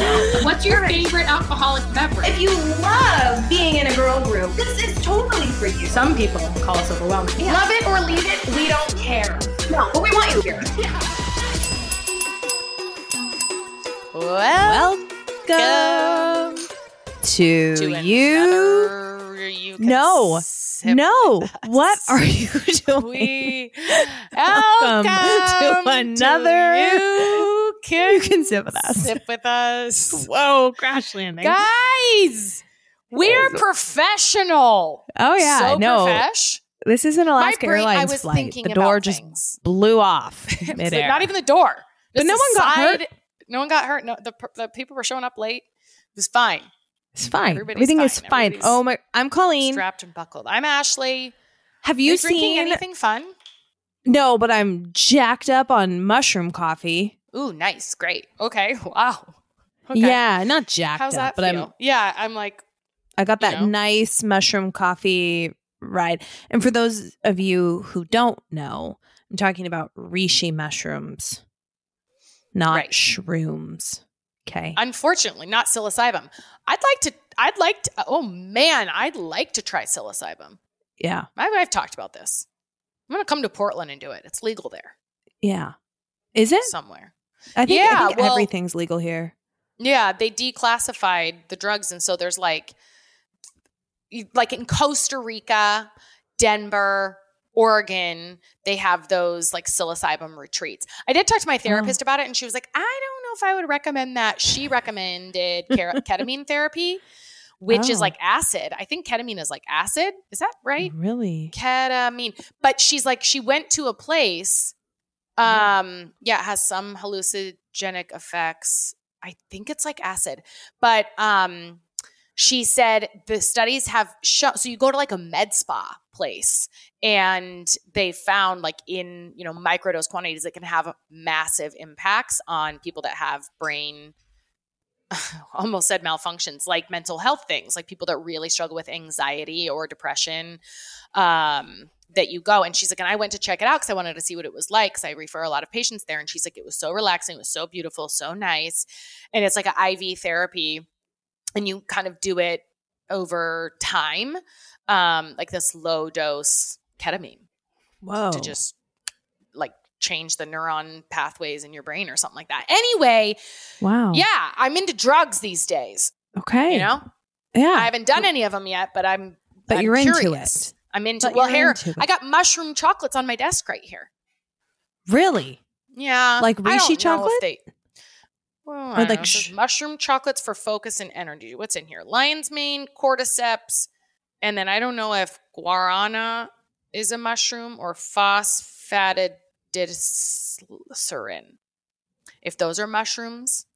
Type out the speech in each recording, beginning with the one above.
right? What's your favorite alcoholic beverage? If you love being in a girl group, this is totally for you. Some people call us overwhelming. Love it or leave it, we don't care. No, but we want you here. well Welcome to, to you. you No. sip No, with what are you doing? we Welcome welcome to another- you can, you can sit with us. sip with us Whoa, crash landing. guys we're professional oh yeah, so no, profesh. this is an Alaska brain, I Airlines was flight. thinking The door about just things. blew off It's midair. not even the door But no one got hurt? no one got hurt no the, the people were showing up late it was fine It's fine. Everybody's Everything is fine. fine. Everybody's Oh my! I'm Colleen. strapped and buckled i'm ashley Have you you seen? anything fun No, but I'm jacked up on mushroom coffee. Ooh, nice, great. Okay, wow. Okay. Yeah, not jacked How's up, that but feel? I'm yeah, I'm like, I got you that know? nice mushroom coffee ride. And for those of you who don't know, I'm talking about reishi mushrooms, not Right. shrooms. Okay. unfortunately, not psilocybin. I'd like to. I'd like to. Oh man, I'd like to try psilocybin. yeah. I've talked about this. I'm gonna come to Portland and do it. It's legal there Yeah. Is it? somewhere. I think, I think well- everything's legal here. Yeah, they declassified the drugs, and so there's like, like in Costa Rica, Denver, Oregon, they have those like psilocybin retreats. I did talk to my oh. therapist about it, and she was like, "I don't know if I would recommend that." She recommended ketamine therapy, which is Oh. like acid. I think ketamine is like acid. Is that right? Really? ketamine. But she's like, she went to a place. Um, yeah, it has some hallucinogenic effects. I think it's like acid. But um, she said the studies have shown so you go to like a med spa place and they found like in you know microdose quantities it can have massive impacts on people that have brain almost said malfunctions like mental health things like people that really struggle with anxiety or depression um that you go and she's like and i went to check it out because i wanted to see what it was like because i refer a lot of patients there and she's like it was so relaxing it was so beautiful so nice and it's like an iv therapy and you kind of do it over time um like this low dose ketamine Whoa. to just like change the neuron pathways in your brain or something like that anyway wow. yeah i'm into drugs these days Okay. you know Yeah. I haven't done any of them yet, but I'm. But I'm you're into it. I'm into. But well, here into it. I got mushroom chocolates on my desk right here. really? Yeah, Like I don't Rishi know if chocolate? They, well, Or like know. It says sh- mushroom chocolates for focus and energy. What's in here? Lion's mane, cordyceps, and then I don't know if guarana is a mushroom or phosphatidylserine. If those are mushrooms.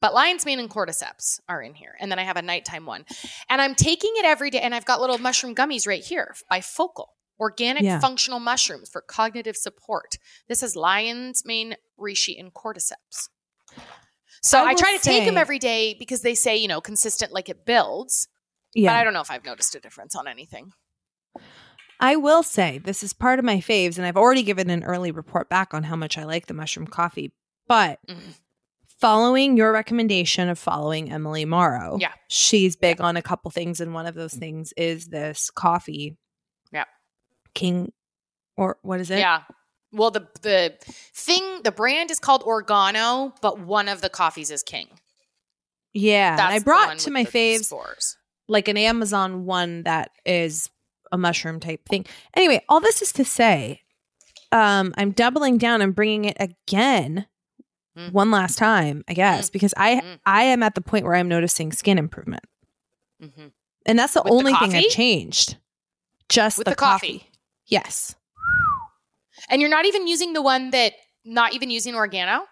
But lion's mane and cordyceps are in here. And then I have a nighttime one. And I'm taking it every day. And I've got little mushroom gummies right here by Focal. Organic Yeah. functional mushrooms for cognitive support. This is lion's mane, reishi, and cordyceps. So I I, try to take them every day because they say, you know, consistent like it builds. Yeah. But I don't know if I've noticed a difference on anything. I will say this is part of my faves, and I've already given an early report back on how much I like the mushroom coffee. But Mhm. Following your recommendation of following Emily Morrow, Yeah. she's big on a couple things, and one of those things is this coffee. Yeah. King, or what is it? Yeah. Well, the the thing, the brand is called Organo, but one of the coffees is King. yeah. And That's I brought to my faves spores. like an Amazon one that is a mushroom type thing. Anyway, all this is to say, um, I'm doubling down and bringing it again Mm. one last time, I guess, because I Mm. I am at the point where I'm noticing skin improvement, hmm and that's the With the only thing coffee? I've changed. Just With the, the coffee? coffee. Yes, And you're not even using the one that, not even using Organo.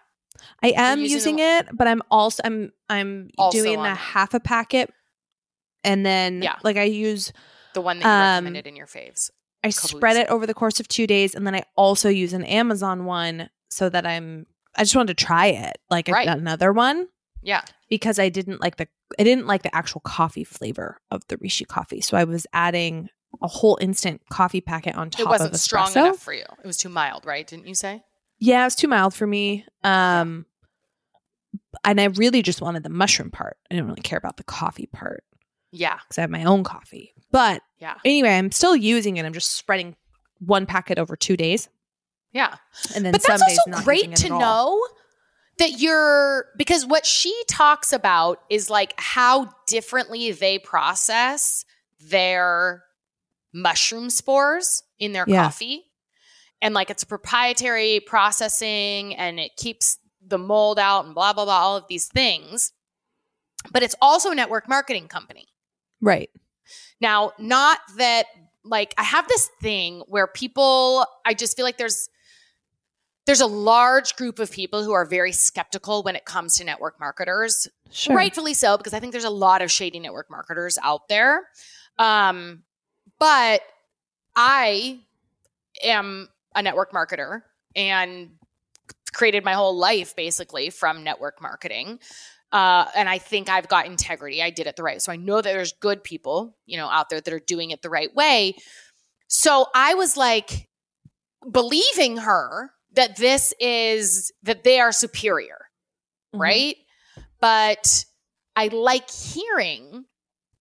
I am using using, it, but I'm also I'm I'm Also doing the half a packet, and then Yeah. like I use The one that you Um, recommended in your faves. I spread it over the course of two days, and then I also use an Amazon one so that I'm. I just wanted to try it, like Right. another one, Yeah. because I didn't like the I didn't like the actual coffee flavor of the reishi coffee, so I was adding a whole instant coffee packet on top It wasn't of strong enough for you. It was too mild, right? Didn't you say? Yeah, it was too mild for me. Um, and I really just wanted the mushroom part. I didn't really care about the coffee part Yeah. because I have my own coffee. But Yeah. anyway, I'm still using it. I'm just spreading one packet over two days, Yeah. and then but that's also great to know that you're because what she talks about is like how differently they process their mushroom spores in their Yeah. coffee and like it's a proprietary processing and it keeps the mold out and blah blah blah all of these things but it's also a network marketing company Right. now, not that like I have this thing where people I just feel like there's there's a large group of people who are very skeptical when it comes to network marketers. Sure. Rightfully so because I think there's a lot of shady network marketers out there. Um but I am a network marketer and created my whole life basically from network marketing. Uh, and I think I've got integrity. I did it the right. So I know that there's good people, you know, out there that are doing it the right way. So I was like believing her that this is that they are superior, Mhm. right? But I like hearing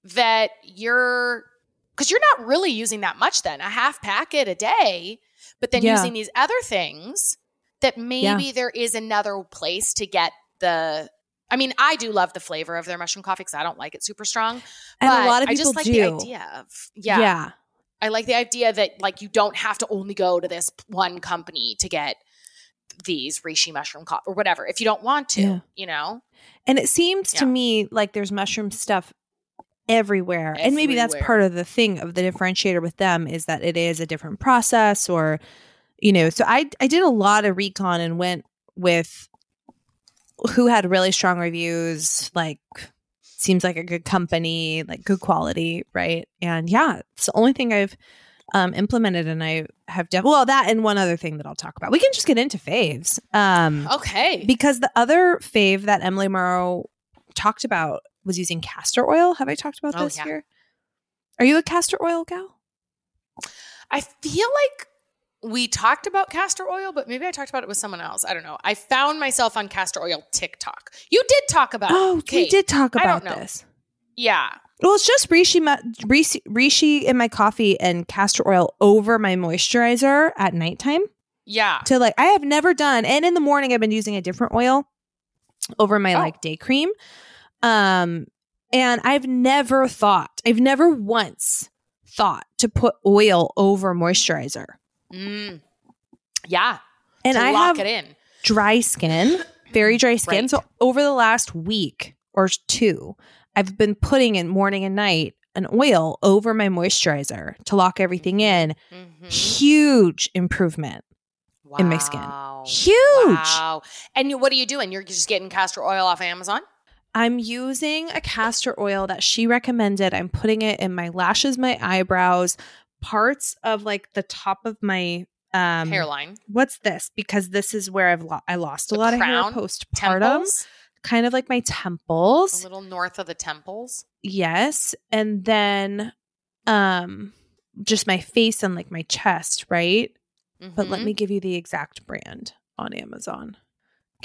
that you're because you're not really using that much then a half packet a day, but then Yeah. using these other things that maybe there is another place to get the. I mean, I do love the flavor of their mushroom coffee because I don't like it super strong. And a lot of I people just like do. the idea of yeah, yeah. I like the idea that like you don't have to only go to this one company to get these reishi mushroom coffee or whatever if you don't want to, Yeah. you know. And it seems to me like there's mushroom stuff everywhere. And maybe that's part of the thing of the differentiator with them is that it is a different process or you know, so I I did a lot of recon and went with who had really strong reviews, like seems like a good company, like good quality, right? And yeah, it's the only thing I've um, implemented and I have def- well that and one other thing that I'll talk about. We can just get into faves. Um Okay. because the other fave that Emily Morrow talked about was using castor oil. Have I talked about Oh, this yeah. here? Are you a castor oil gal? I feel like we talked about castor oil, but maybe I talked about it with someone else. I don't know. I found myself on castor oil TikTok. You did talk about Oh, we did talk about this. Yeah. Well, it's just reishi, reishi, reishi in my coffee and castor oil over my moisturizer at nighttime. Yeah. To like, I have never done, and in the morning I've been using a different oil over my Oh. like day cream. Um, and I've never thought, I've never once thought to put oil over moisturizer. Mm. Yeah. And to I lock have it in. dry skin, very dry skin. Right. So over the last week or two, I've been putting in morning and night an oil over my moisturizer to lock everything in. Mhm. Huge improvement. in my skin. Huge. Wow. And you, what are you doing? You're just getting castor oil off Amazon? I'm using a castor oil that she recommended. I'm putting it in my lashes, my eyebrows, parts of like the top of my um Hairline. What's this? Because this is where I've lo- I lost a The lot of hair crown? postpartum. Temples? Kind of like my temples. A little north of the temples. yes and then um just my face and like my chest right but let Mhm. me give you the exact brand on amazon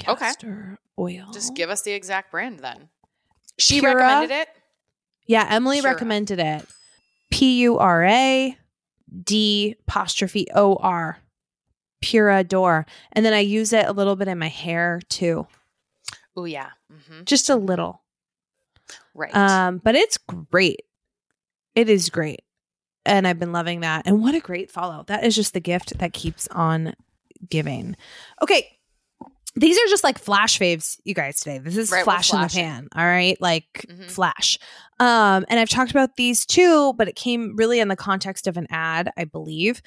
Okay. castor oil just give us the exact brand then. She Pura. recommended it. yeah emily Pura. recommended it p-u-r-a d apostrophe o-r Pura D'Or and then i use it a little bit in my hair too Oh yeah. hmm just a little Right. Um, but it's great. It is great. And I've been loving that. And what a great follow. That is just the gift that keeps on giving. Okay. These are just like flash faves, you guys, today. This is Right, flash in the pan. All right. Like Mhm. flash. Um, and I've talked about these too, but it came really in the context of an ad, I believe.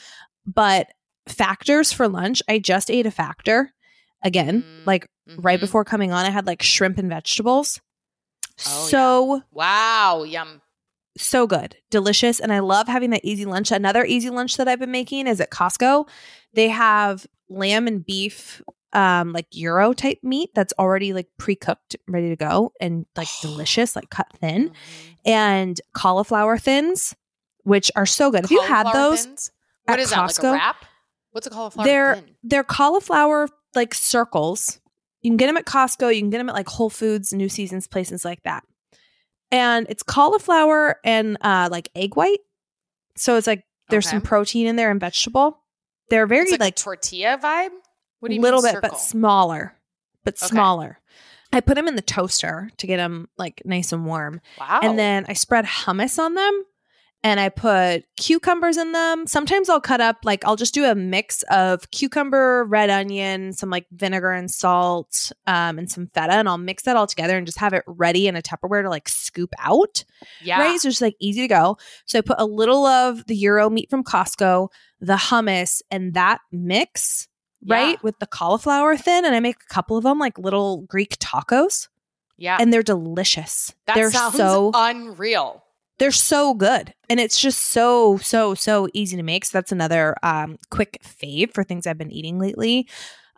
But factors for lunch, I just ate a factor again, Mm, like right mhm. before coming on. I had like shrimp and vegetables. Oh, yeah. so Wow. Yum. so good, delicious, and I love having that easy lunch. Another easy lunch that I've been making is at Costco. They have lamb and beef, um, like Euro type meat that's already like pre cooked, ready to go, and like delicious, like cut thin, Mhm. and cauliflower thins, which are so good. If you had those, thins? What at that? Like Costco, a wrap? What's a cauliflower they're thin? they're cauliflower like circles, You can get them at Costco. You can get them at like Whole Foods, New Seasons, places like that. And it's cauliflower and uh, like egg white. So it's like there's Okay. some protein in there and vegetable. They're very It's like, like a tortilla vibe. What do you little mean bit, but smaller, but Okay. smaller. I put them in the toaster to get them like nice and warm. wow. And then I spread hummus on them and I put cucumbers in them. Sometimes I'll cut up, like, I'll just do a mix of cucumber, red onion, some like vinegar and salt, um, and some feta, and I'll mix that all together and just have it ready in a Tupperware to like scoop out. yeah. Right. So it's just like easy to go. So I put a little of the Euro meat from Costco, the hummus, and that mix, right, Yeah. with the cauliflower thin. And I make a couple of them like little Greek tacos, Yeah. and they're delicious. that they're sounds so unreal. they're so good and it's just so so so easy to make so that's another um quick fave for things i've been eating lately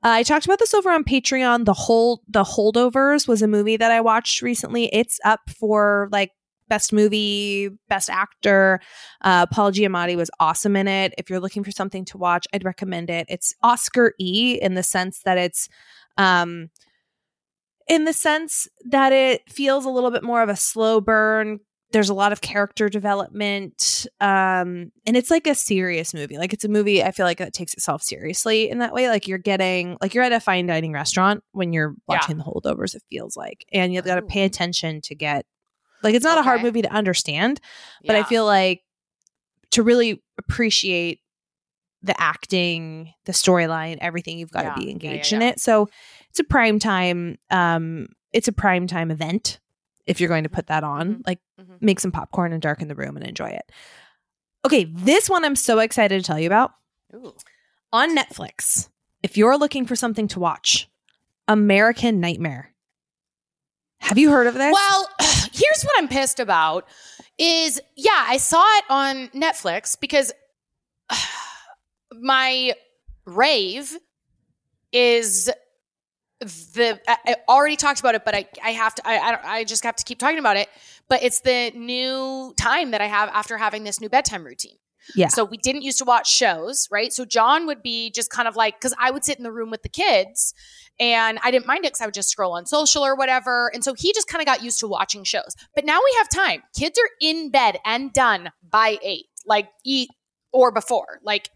uh, i talked about this over on patreon the whole the holdovers was a movie that i watched recently it's up for like best movie best actor. Uh, paul giamatti was awesome in it. If you're looking for something to watch i'd recommend it. It's oscar e in the sense that it's um in the sense that it feels a little bit more of a slow burn. There's a lot of character development um and it's like a serious movie. Like it's a movie i feel like that takes itself seriously in that way. Like you're getting like you're at a fine dining restaurant when you're Yeah. watching the holdovers it feels like and you've got to pay attention to get like it's not a hard movie to understand but i feel like to really appreciate the acting the storyline everything you've got Yeah. to be Yeah, yeah, engaged in it. So it's a prime time um it's a prime time event if you're going to put that on. Mhm. like Mhm. make some popcorn and darken the room and enjoy it. Okay this one i'm so excited to tell you about. Ooh. on netflix if you're looking for something to watch american nightmare. Have you heard of this? Well, here's what I'm pissed about is yeah, I saw it on Netflix because my rave is the I, I already talked about it, but I I have to I I, I just have to keep talking about it. But it's the new time that I have after having this new bedtime routine. Yeah So we didn't used to watch shows, right? So John would be just kind of like, because I would sit in the room with the kids and I didn't mind it because I would just scroll on social or whatever. And so he just kind of got used to watching shows. But now we have time. Kids are in bed and done by eight, like eat or before. Like,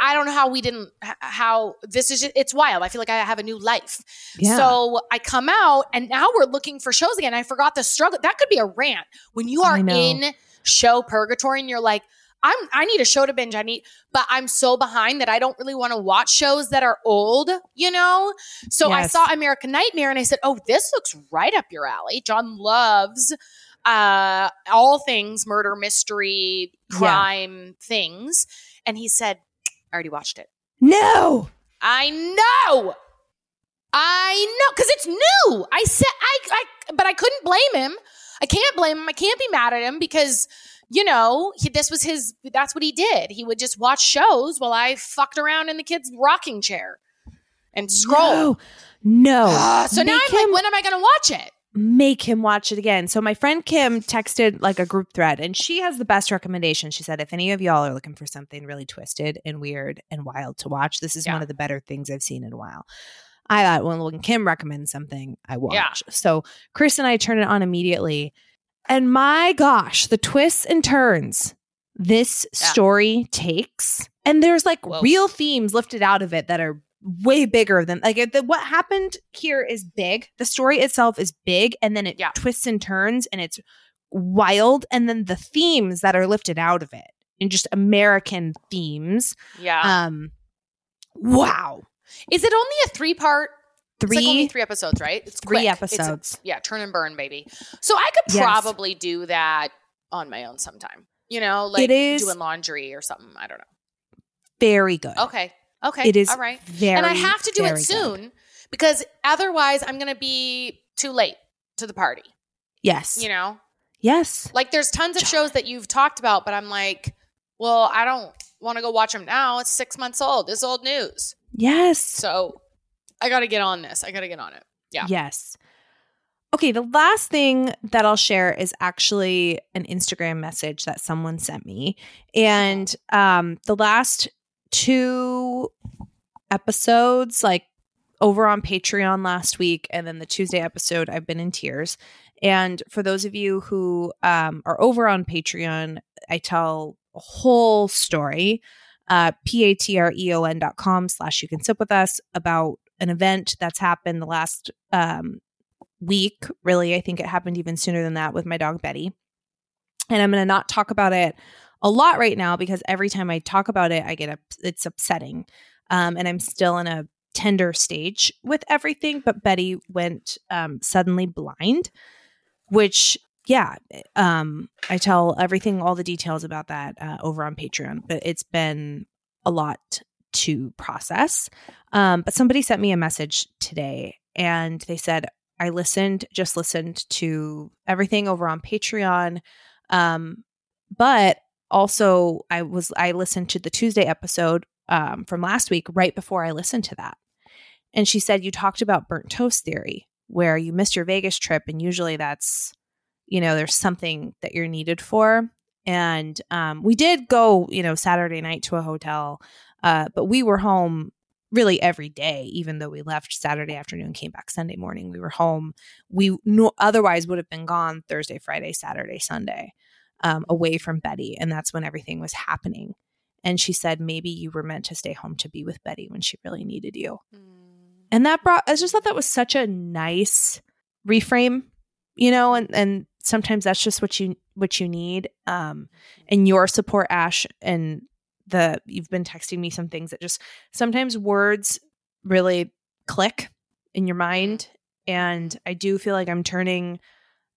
I don't know how we didn't, how this is, just, it's wild. I feel like I have a new life. yeah So I come out and now we're looking for shows again. I forgot the struggle. That could be a rant when you are in show purgatory and you're like, I'm I need a show to binge. I need, but I'm so behind that I don't really want to watch shows that are old, you know? So I saw American Nightmare and I said, Oh, this looks right up your alley. John loves uh all things murder, mystery, Yeah. crime things. And he said, I already watched it. no I know. I know because it's new. I said I, I, but I couldn't blame him. I can't blame him. I can't be mad at him because you know he, this was his. That's what he did. He would just watch shows while I fucked around in the kid's rocking chair and scroll. no, no. Ah, so now I'm him- like, when am I going to watch it? make him watch it again. So my friend Kim texted like a group thread and she has the best recommendation. She said if any of y'all are looking for something really twisted and weird and wild to watch, this is Yeah. one of the better things I've seen in a while. I thought well, when Kim recommends something, I watch. Yeah. So Chris and I turn it on immediately. And my gosh, the twists and turns this Yeah. story takes. And there's like Whoa. real themes lifted out of it that are way bigger than like the, what happened here is big. The story itself is big, and then it Yeah. twists and turns, and it's wild. And then the themes that are lifted out of it, and just American themes. Yeah. Um, wow, Is it only a three part? Three It's like only three episodes, right? It's three quick. It's episodes. yeah, turn and burn, baby. So I could Yes. probably do that on my own sometime. You know, like doing laundry or something. I don't know. very good. Okay. Okay. it is All right. very. and I have to do it very good. soon because otherwise I'm going to be too late to the party. Yes, You know, yes, like there's tons of shows that you've talked about, but I'm like, well, I don't want to go watch them now. It's six months old. This is old news. yes. So I got to get on this. I got to get on it. Yeah. Yes. Okay, the last thing that I'll share is actually an Instagram message that someone sent me. And um the last two episodes, like over on Patreon last week, and then the Tuesday episode, I've been in tears. And for those of you who um, are over on Patreon, I tell a whole story, uh, p-a-t-r-e-o-n dot com slash you can sip with us about an event that's happened the last um, week. Really, I think it happened even sooner than that with my dog Betty. And I'm going to not talk about it a lot right now because every time I talk about it, I get up, it's upsetting. Um, and I'm still in a tender stage with everything. But Betty went um, suddenly blind, which yeah, um, I tell everything, all the details about that uh, over on Patreon. But it's been a lot to process. Um, but somebody sent me a message today, and they said I listened, just listened to everything over on Patreon. Um, but also I was I listened to the Tuesday episode um, from last week right before I listened to that. And she said you talked about burnt toast theory where you missed your Vegas trip and usually that's you know there's something that you're needed for and um, we did go you know Saturday night to a hotel uh, but we were home really every day even though we left saturday afternoon came back sunday morning. We were home. We no, otherwise would have been gone thursday friday saturday sunday um, away from betty and that's when everything was happening. And she said maybe you were meant to stay home to be with betty when she really needed you. Mm. and that brought i just thought that was such a nice reframe you know and and sometimes that's just what you what you need um and your support ash and the you've been texting me some things that just sometimes words really click in your mm-hmm. mind and I do feel like I'm turning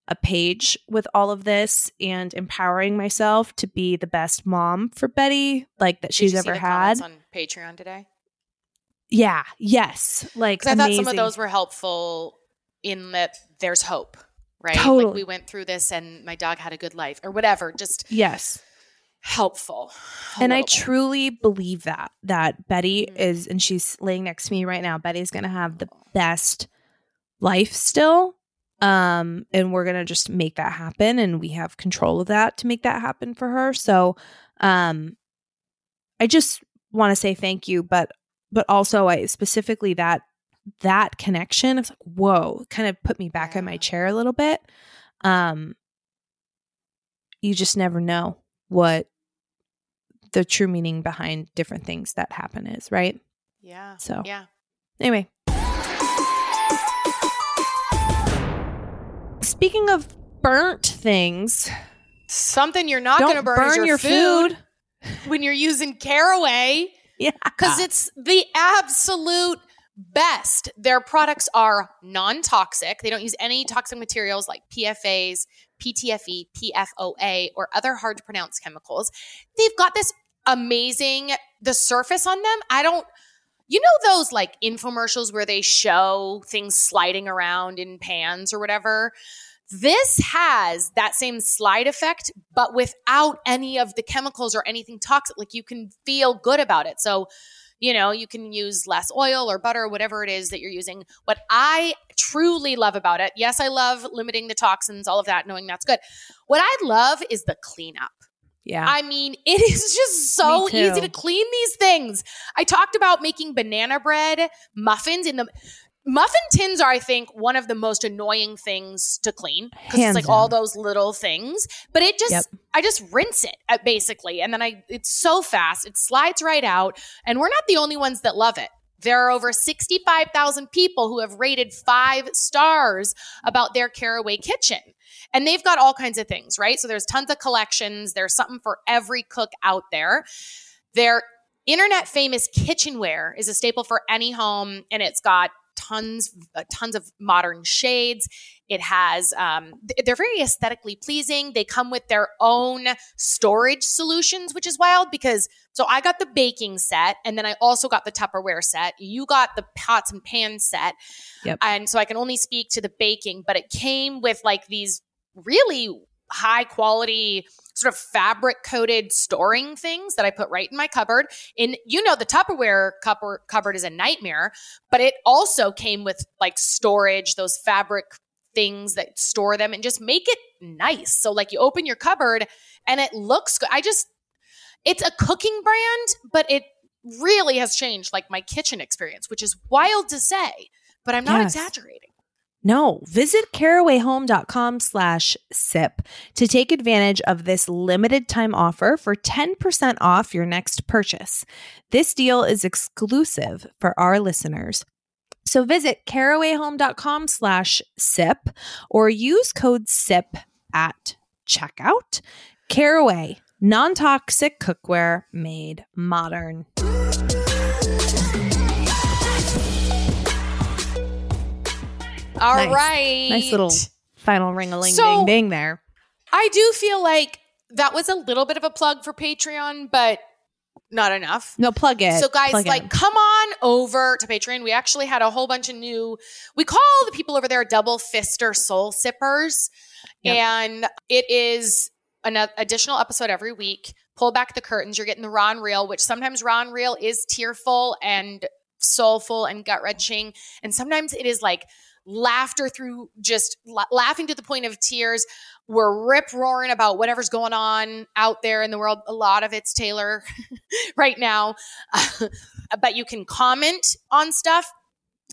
a page with all of this and empowering myself to be the best mom for Betty like that she's ever had on Patreon today. Yeah, yes. Like I thought some of those were helpful in that there's hope, right? Totally. Like we went through this and my dog had a good life or whatever. Just Yes helpful. And I truly believe that that Betty mm-hmm. is and she's laying next to me right now. Betty's going to have the best life still. Um and we're going to just make that happen and we have control of that to make that happen for her. So um I just want to say thank you but but also I specifically that that connection it's like whoa kind of put me back yeah. in my chair a little bit um you just never know what the true meaning behind different things that happen is, right? Yeah. So, yeah. Anyway. Speaking of burnt things, something you're not going to burn, burn your, your food, food when you're using caraway. Yeah. Because it's the absolute best. Their products are non toxic, they don't use any toxic materials like PFAs, PTFE, PFOA, or other hard to pronounce chemicals. They've got this amazing, the surface on them. I don't, you know, those like infomercials where they show things sliding around in pans or whatever? This has that same slide effect, but without any of the chemicals or anything toxic. Like you can feel good about it. So, you know, you can use less oil or butter, whatever it is that you're using. What I truly love about it, yes, I love limiting the toxins, all of that, knowing that's good. What I love is the cleanup. Yeah. I mean, it is just so easy to clean these things. I talked about making banana bread muffins in the muffin tins are, I think, one of the most annoying things to clean because it's like down. all those little things. But it just, yep. I just rinse it uh, basically, and then I, it's so fast, it slides right out, and we're not the only ones that love it. There are over 65,000 people who have rated five stars about their Caraway kitchen. And they've got all kinds of things, right? So there's tons of collections. There's something for every cook out there. Their internet famous kitchenware is a staple for any home, and it's got tons uh, tons of modern shades. It has um, they're very aesthetically pleasing. They come with their own storage solutions which is wild because so i got the baking set and then i also got the tupperware set. You got the pots and pans set. Yep. and so i can only speak to the baking but it came with like these really high quality sort of fabric coated storing things that I put right in my cupboard. And you know, the Tupperware cupboard, cupboard is a nightmare, but it also came with like storage, those fabric things that store them and just make it nice. So, like, you open your cupboard and it looks good. I just, it's a cooking brand, but it really has changed like my kitchen experience, which is wild to say, but I'm not Yes. exaggerating. No, visit carawayhome.com slash sip to take advantage of this limited time offer for 10% off your next purchase. This deal is exclusive for our listeners. So visit carawayhome.com slash sip or use code SIP at checkout. Caraway, non-toxic cookware made modern. All right, Nice. Nice little final ring-a-ling So- ding ding there. I do feel like that was a little bit of a plug for Patreon, but not enough. No, plug it. So, guys, Plug like, come on over to Patreon. We actually had a whole bunch of new. We call the people over there double fister soul sippers, Yep. and it is an additional episode every week. Pull back the curtains. You're getting the raw and real, which sometimes raw and real is tearful and soulful and gut wrenching, and sometimes it is like laughter through just la- laughing to the point of tears. We're rip roaring about whatever's going on out there in the world. A lot of it's Taylor right now. but you can comment on stuff,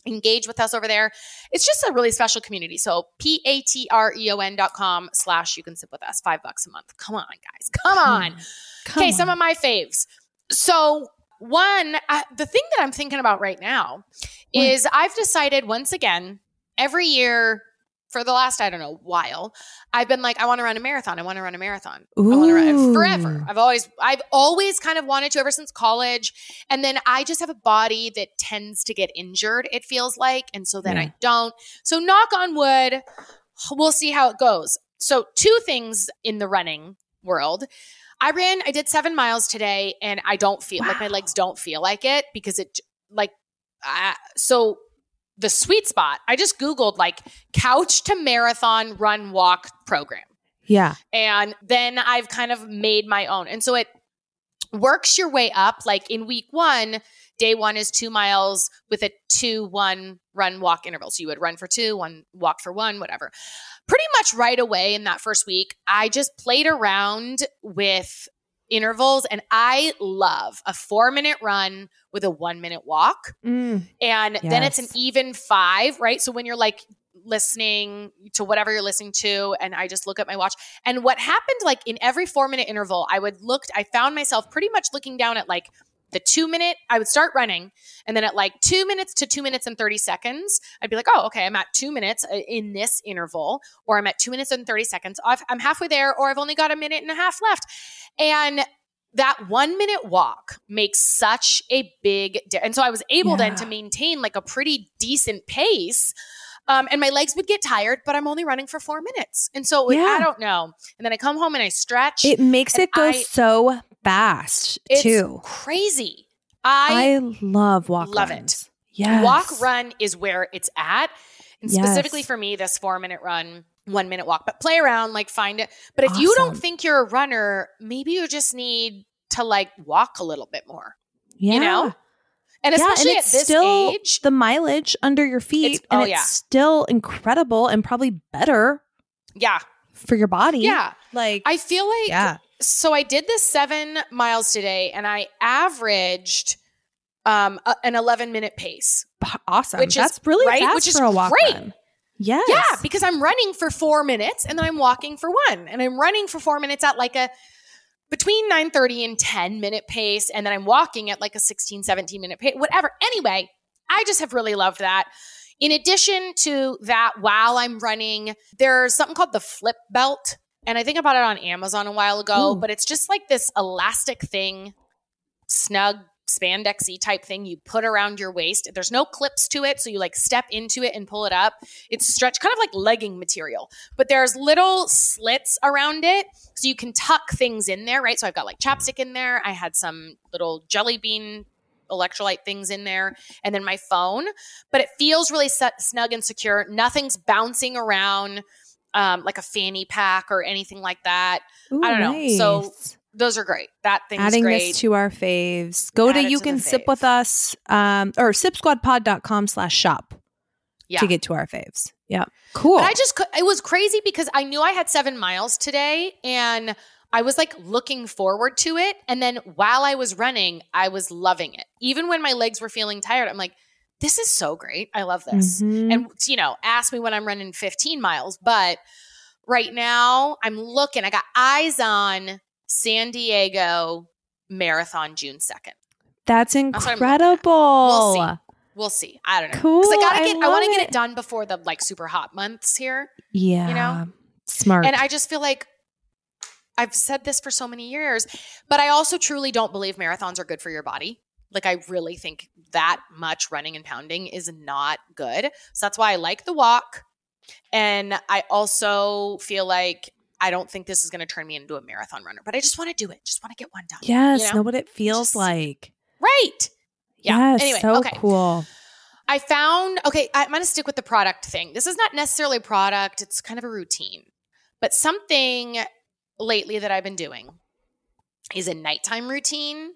engage with us over there. It's just a really special community. So P A T R E O N dot com slash you can sip with us. Five bucks a month. Come on, guys. Come on. Come Okay, some of my faves. So one, I, the thing that I'm thinking about right now What? is I've decided once again every year for the last I don't know while I've been like I want to run a marathon. I want to run a marathon. I want to run forever. I've always I've always kind of wanted to ever since college. And then I just have a body that tends to get injured, it feels like. And so then Yeah. I don't. So knock on wood, we'll see how it goes. So two things in the running world. I ran, I did seven miles today and I don't feel like my legs don't feel like it because it like I, so the sweet spot. I just googled like couch to marathon run walk program. Yeah. And then I've kind of made my own. And so it works your way up. Like in week one, day one is two miles with a two, one run walk interval. So you would run for two, one walk for one, whatever. Pretty much right away in that first week, I just played around with intervals and I love a four minute run with a one minute walk. Mm. And then it's an even five, right? So when you're like listening to whatever you're listening to, and I just look at my watch. And what happened, like in every four minute interval, I would look, I found myself pretty much looking down at like the two minute, I would start running. And then at like two minutes to two minutes and 30 seconds, I'd be like, oh, okay, I'm at two minutes uh, in this interval, or I'm at two minutes and 30 seconds. I'm halfway there, or I've only got a minute and a half left. And that one minute walk makes such a big di- and so i was able then to maintain like a pretty decent pace um, and my legs would get tired but i'm only running for four minutes and so Yeah. i don't know and then i come home and i stretch It makes it go I- so fast it's too. crazy i, I, love walk love it. Yeah. Walk run is where it's at and Yes. specifically for me this four minute run one minute walk but play around like find it but if you don't think you're a runner maybe you just need to like walk a little bit more Yeah. you know and Yeah, especially and at this still age the mileage under your feet, It's- and oh, it's yeah. still incredible and probably better yeah for your body. yeah like i feel like yeah, so i did this seven miles today and i averaged um a- an 11 minute pace awesome. which is- really right? fast Which is for a walk great. run. Yes. yeah because i'm running for four minutes and then i'm walking for one and i'm running for four minutes at like a between 9.30 and 10 minute pace and then i'm walking at like a 16 17 minute pace whatever anyway i just have really loved that in addition to that while i'm running there's something called the flip belt and i think I bought it on amazon a while ago Ooh. but it's just like this elastic thing snug spandexy type thing you put around your waist. There's no clips to it, so you like step into it and pull it up. It's stretched kind of like legging material, but there's little slits around it so you can tuck things in there, right? So I've got like chapstick in there. I had some little jelly bean electrolyte things in there and then my phone, but it feels really snug and secure. Nothing's bouncing around um, like a fanny pack or anything like that. Ooh, I don't know. So. Those are great. That thing adding great. Adding this to our faves. Go Add to you to can sip with us um or sipsquadpod.com slash shop yeah. to get to our faves. Yeah. Cool. But I just it was crazy because I knew I had seven miles today, and I was like looking forward to it. And then while I was running, I was loving it. Even when my legs were feeling tired, I'm like, this is so great. I love this. Mhm. And, you know, ask me when I'm running 15 miles. But right now, I'm looking, I got eyes on San Diego Marathon June 2nd. that's what I'm looking at. incredible. We'll see. We'll see. I don't know. Cool. Because I gotta get, I, want to get it done before the like super hot months here. Yeah. You know? Smart. And I just feel like I've said this for so many years, but I also truly don't believe marathons are good for your body. Like I really think that much running and pounding is not good. So that's why I like the walk. And I also feel like I don't think this is going to turn me into a marathon runner, but I just want to do it. Just want to get one done. yes. you know? know? what it feels Just- like. Right. Yeah. Yes. Anyway, so okay. cool. I found, okay, I'm going to stick with the product thing. This is not necessarily a product, it's kind of a routine. But something lately that I've been doing is a nighttime routine.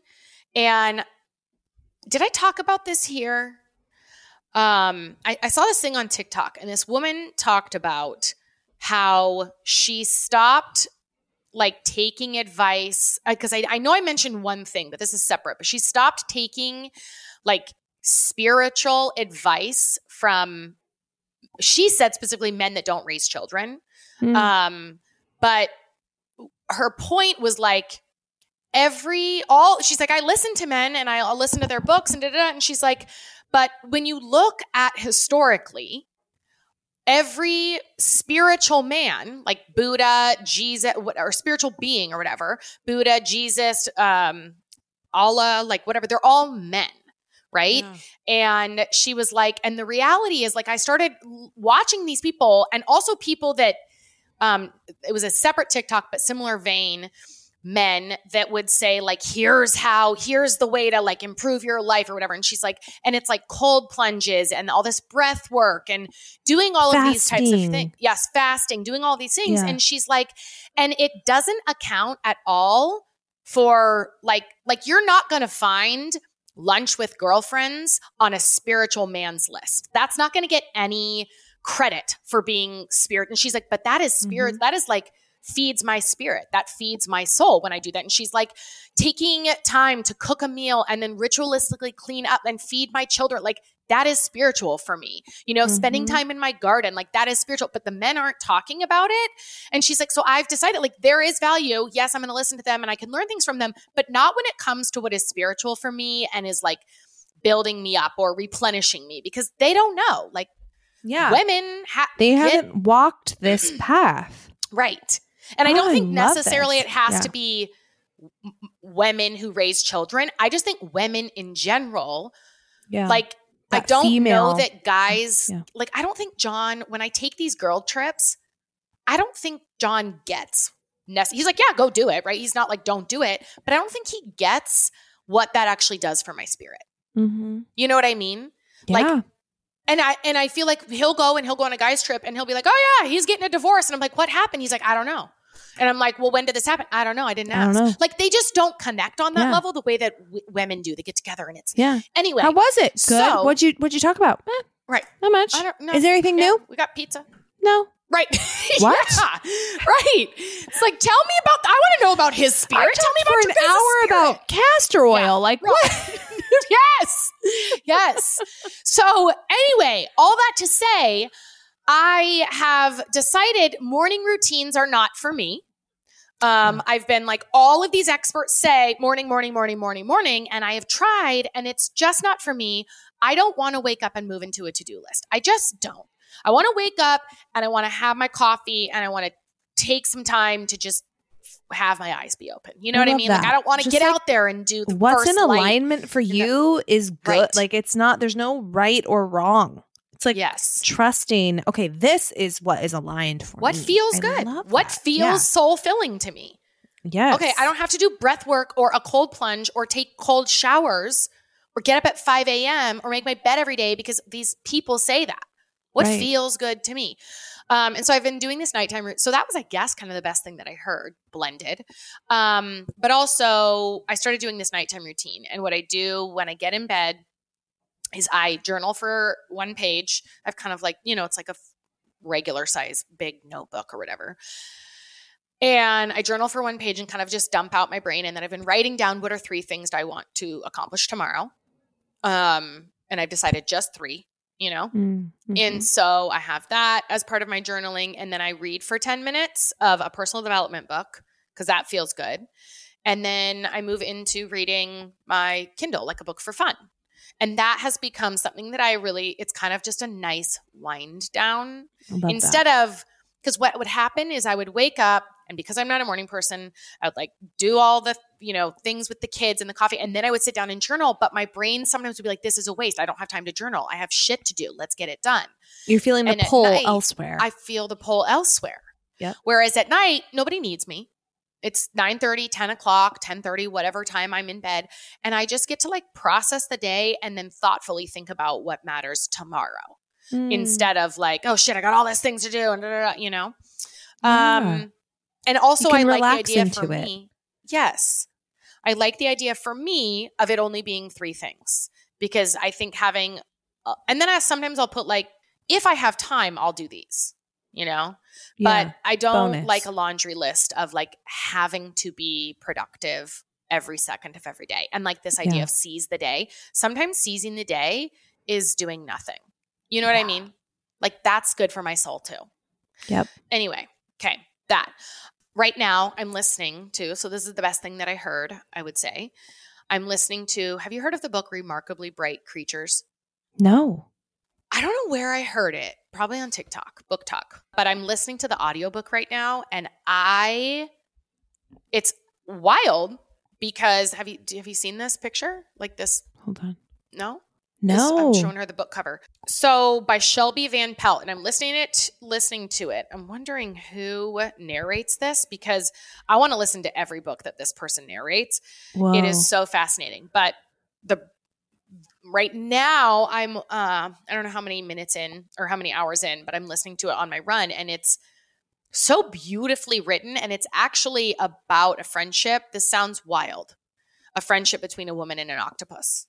And did I talk about this here? Um, I, I saw this thing on TikTok, and this woman talked about how she stopped like taking advice because I, I know I mentioned one thing, but this is separate. But she stopped taking like spiritual advice from she said specifically men that don't raise children Mm. um but her point was like every all she's like i listen to men and I, i'll listen to their books and da, da, da, and she's like but when you look at historically every spiritual man like buddha jesus or spiritual being or whatever buddha jesus um allah like whatever they're all men right? And she was like and the reality is like i started watching these people and also people that um it was a separate tiktok but similar vein men that would say like here's how here's the way to like improve your life or whatever and she's like and it's like cold plunges and all this breath work and doing all of these types of things yes fasting doing all these things Yeah. and she's like and it doesn't account at all for like like you're not going to find lunch with girlfriends on a spiritual man's list. That's not going to get any credit for being spirit. And she's like, but that is spirit. Mm-hmm. That is like feeds my spirit. That feeds my soul when I do that. And she's like, taking time to cook a meal and then ritualistically clean up and feed my children. Like that is spiritual for me. You know, spending Mhm. time in my garden, like that is spiritual. But the men aren't talking about it. And she's like, so I've decided like there is value. Yes, I'm going to listen to them and I can learn things from them, but not when it comes to what is spiritual for me and is like building me up or replenishing me because they don't know. Like yeah. women ha- they haven't walked this path. right. And I Oh, don't think love necessarily this. it has Yeah. to be women who raise children. I just think women in general Yeah. like I don't female- know that guys Yeah. like I don't think John when I take these girl trips, I don't think John gets nece- he's like, yeah, go do it, right? He's not like don't do it, but I don't think he gets what that actually does for my spirit. Mhm. You know what I mean? yeah. like, And I and I feel like he'll go and he'll go on a guy's trip and he'll be like, "Oh yeah, he's getting a divorce." And I'm like, "What happened?" He's like, "I don't know." And I'm like, "Well, when did this happen?" I don't know. I didn't I ask. know. Like they just don't connect on that Yeah. level the way that w- women do. They get together and it's yeah. anyway. How was it? Good. so- what'd you What'd you talk about? Eh, right? not much. I don't know. Is there anything Yeah, new? We got pizza. No. Right. What? Yeah. Right. It's like, tell me about. I want to know about his spirit. Tell me about for an hour spirit. about castor oil. Yeah, like right. what? yes. Yes. So, anyway, all that to say, I have decided morning routines are not for me. Um, I've been like all of these experts say morning, morning, morning, morning, morning, and I have tried, and it's just not for me. I don't want to wake up and move into a to do list. I just don't. I want to wake up and I want to have my coffee and I want to take some time to just have my eyes be open. You know I what I mean? Like. I don't want to get like, out there and do the What's in alignment for you is good. Right. Like it's not. There's no right or wrong. It's like yes. trusting. Okay, this is what is aligned for me. What me. feels I good? What that. feels soul filling to me? Yeah. Yes. Okay, I don't have to do breath work or a cold plunge or take cold showers or get up at 5 a.m. or make my bed every day because these people say that. What Right. feels good to me? Um, and so I've been doing this nighttime route. So that was, I guess, kind of the best thing that I heard blended. Um, but also, I started doing this nighttime routine. And what I do when I get in bed is I journal for one page. I've kind of like, you know, it's like a regular size big notebook or whatever. And I journal for one page and kind of just dump out my brain. And then I've been writing down what are three things I want to accomplish tomorrow. Um, and I've decided just three, you know? Mm-hmm. And so I have that as part of my journaling. And then I read for 10 minutes of a personal development book because that feels good. And then I move into reading my Kindle, like a book for fun. And that has become something that I really, it's kind of just a nice wind down instead of, because what would happen is I would wake up and because I'm not a morning person, I would like do all the, you know, things with the kids and the coffee. And then I would sit down and journal. But my brain sometimes would be like, this is a waste. I don't have time to journal. I have shit to do. Let's get it done. You're feeling the and pull night, elsewhere. I feel the pull elsewhere. Yep. Whereas at night, nobody needs me. It's 9 30, 10 o'clock, 10 30, whatever time I'm in bed. And I just get to like process the day and then thoughtfully think about what matters tomorrow Mm. instead of like, oh shit, I got all these things to do and da, da, da, you know. Yeah. Um and also I like the idea for it. me. Yes. I like the idea for me of it only being three things because I think having uh, and then I sometimes I'll put like if I have time, I'll do these, you know? Yeah. But I don't bonus. like a laundry list of like having to be productive every second of every day. And like this idea Yeah. of seize the day. Sometimes seizing the day is doing nothing. You know what I mean? Like that's good for my soul too. Yep. Anyway, okay, that. Right now, I'm listening to, so this is the best thing that I heard, I would say. I'm listening to, have you heard of the book Remarkably Bright Creatures? No. I don't know where I heard it, probably on TikTok, BookTok. But I'm listening to the audiobook right now and I it's wild because have you have you seen this picture? Like this Hold on. no? No. I'm showing her the book cover. So by Shelby Van Pelt, and I'm listening it, listening to it. I'm wondering who narrates this because I want to listen to every book that this person narrates. Whoa. It is so fascinating. But the right now, I'm uh, I don't know how many minutes in or how many hours in, but I'm listening to it on my run, and it's so beautifully written, and it's actually about a friendship. This sounds wild, a friendship between a woman and an octopus.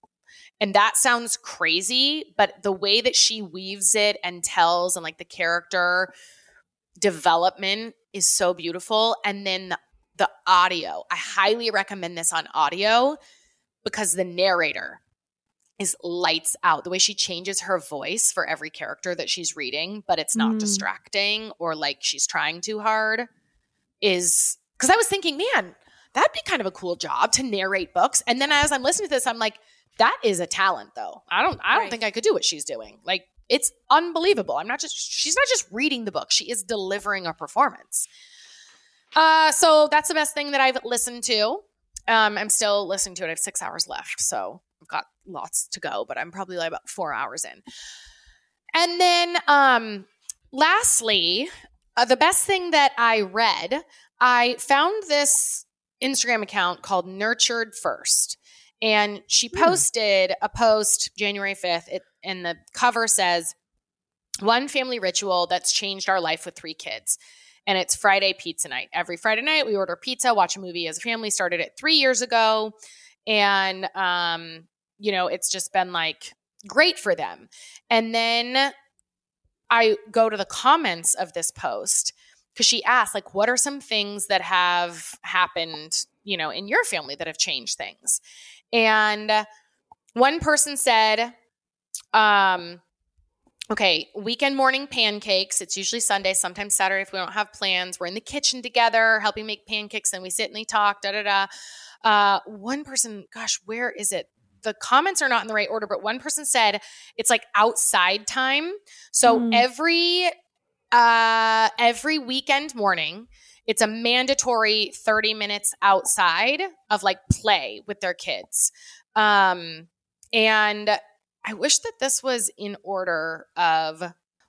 And that sounds crazy, but the way that she weaves it and tells and like the character development is so beautiful. And then the, the audio, I highly recommend this on audio because the narrator is lights out. The way she changes her voice for every character that she's reading, but it's not Mm. distracting or like she's trying too hard is because I was thinking, man, that'd be kind of a cool job to narrate books. And then as I'm listening to this, I'm like, that is a talent though. I don't I don't Right. think I could do what she's doing. Like it's unbelievable. I'm not just she's not just reading the book. She is delivering a performance. Uh so that's the best thing that I've listened to. Um I'm still listening to it. I have 6 hours left. So I've got lots to go, but I'm probably like about 4 hours in. And then um lastly, uh, the best thing that I read, I found this Instagram account called Nurtured First. And she Hmm. posted a post January 5th, it, and the cover says, One family ritual that's changed our life with three kids. And it's Friday pizza night. Every Friday night, we order pizza, watch a movie as a family. Started it three years ago. And, um, you know, it's just been like great for them. And then I go to the comments of this post because she asked, like, what are some things that have happened, you know, in your family that have changed things? And one person said, um, okay, weekend morning pancakes. It's usually Sunday, sometimes Saturday if we don't have plans. We're in the kitchen together, helping make pancakes, and we sit and we talk, da da da. Uh, one person, gosh, where is it? The comments are not in the right order, but one person said it's like outside time. So Hmm. every uh every weekend morning, it's a mandatory 30 minutes outside of like play with their kids. Um and I wish that this was in order of